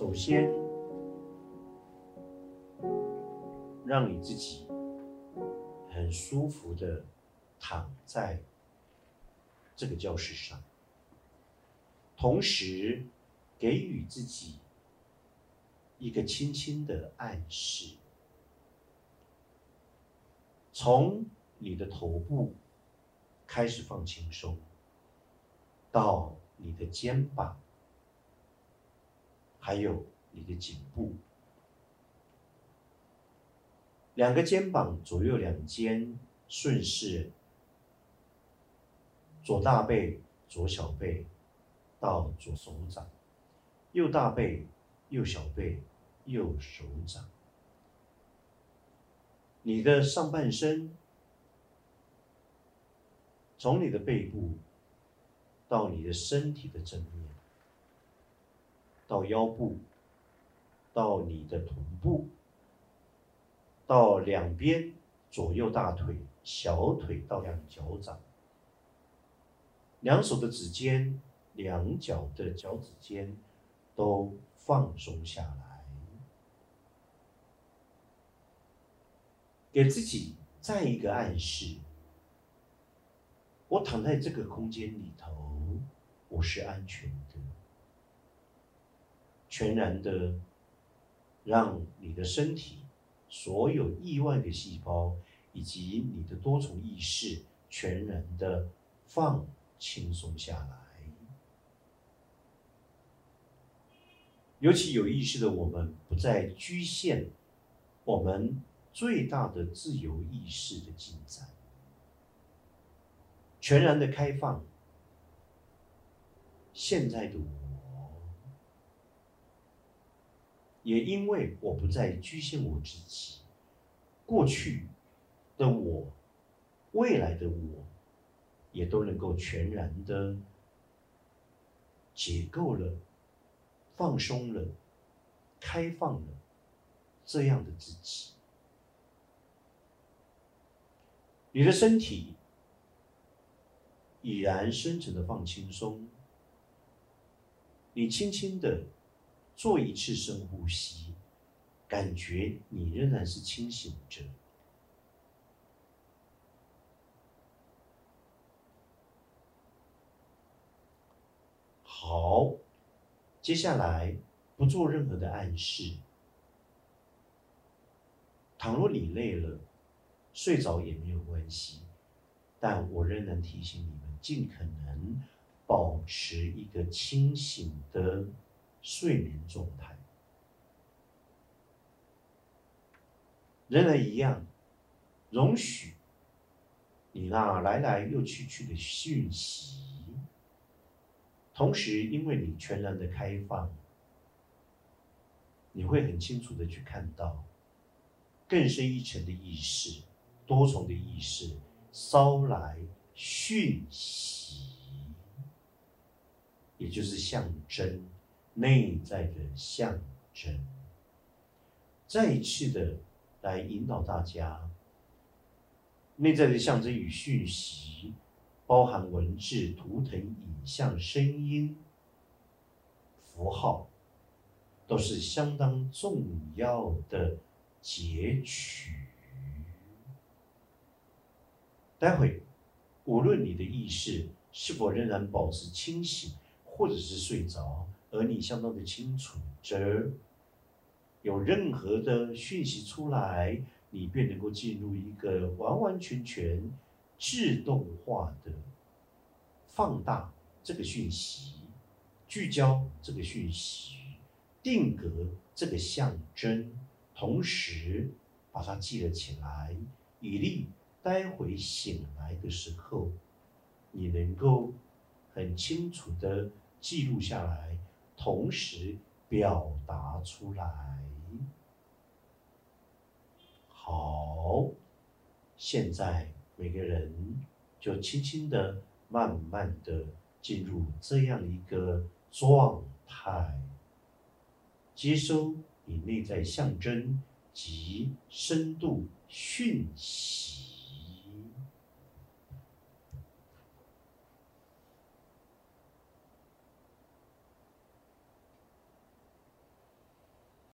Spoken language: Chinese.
首先，让你自己很舒服的躺在这个教室上，同时给予自己一个轻轻的暗示，从你的头部开始放轻松，到你的肩膀。还有你的颈部，两个肩膀左右两肩顺势，左大背、左小背到左手掌，右大背、右小背、右手掌。你的上半身，从你的背部到你的身体的正面。到腰部，到你的臀部，到两边左右大腿、小腿到两脚掌，两手的指尖、两脚的脚趾尖都放松下来，给自己再一个暗示：我躺在这个空间里头，我是安全的。全然的，让你的身体所有亿万个细胞以及你的多重意识全然的放轻松下来。尤其有意识的我们，不再局限我们最大的自由意识的进展，全然的开放。现在的我。也因为我不再局限我自己，过去的我，未来的我，也都能够全然的解构了、放松了、开放了这样的自己。你的身体已然深沉的放轻松，你轻轻的。做一次深呼吸，感觉你仍然是清醒着。好，接下来不做任何的暗示。倘若你累了，睡着也没有关系，但我仍然提醒你们，尽可能保持一个清醒的。睡眠状态，仍然一样，容许你那来来又去去的讯息，同时因为你全然的开放，你会很清楚的去看到更深一层的意识、多重的意识捎来讯息，也就是象征。内在的象征，再一次的来引导大家。内在的象征与讯息，包含文字、图腾、影像、声音、符号，都是相当重要的截取。待会，无论你的意识是否仍然保持清醒，或者是睡着。而你相当的清楚，这有任何的讯息出来，你便能够进入一个完完全全自动化的放大这个讯息，聚焦这个讯息，定格这个象征，同时把它记了起来，以利待会醒来的时候，你能够很清楚的记录下来。同时表达出来。好，现在每个人就轻轻的、慢慢的进入这样一个状态，接收你内在象征及深度讯息。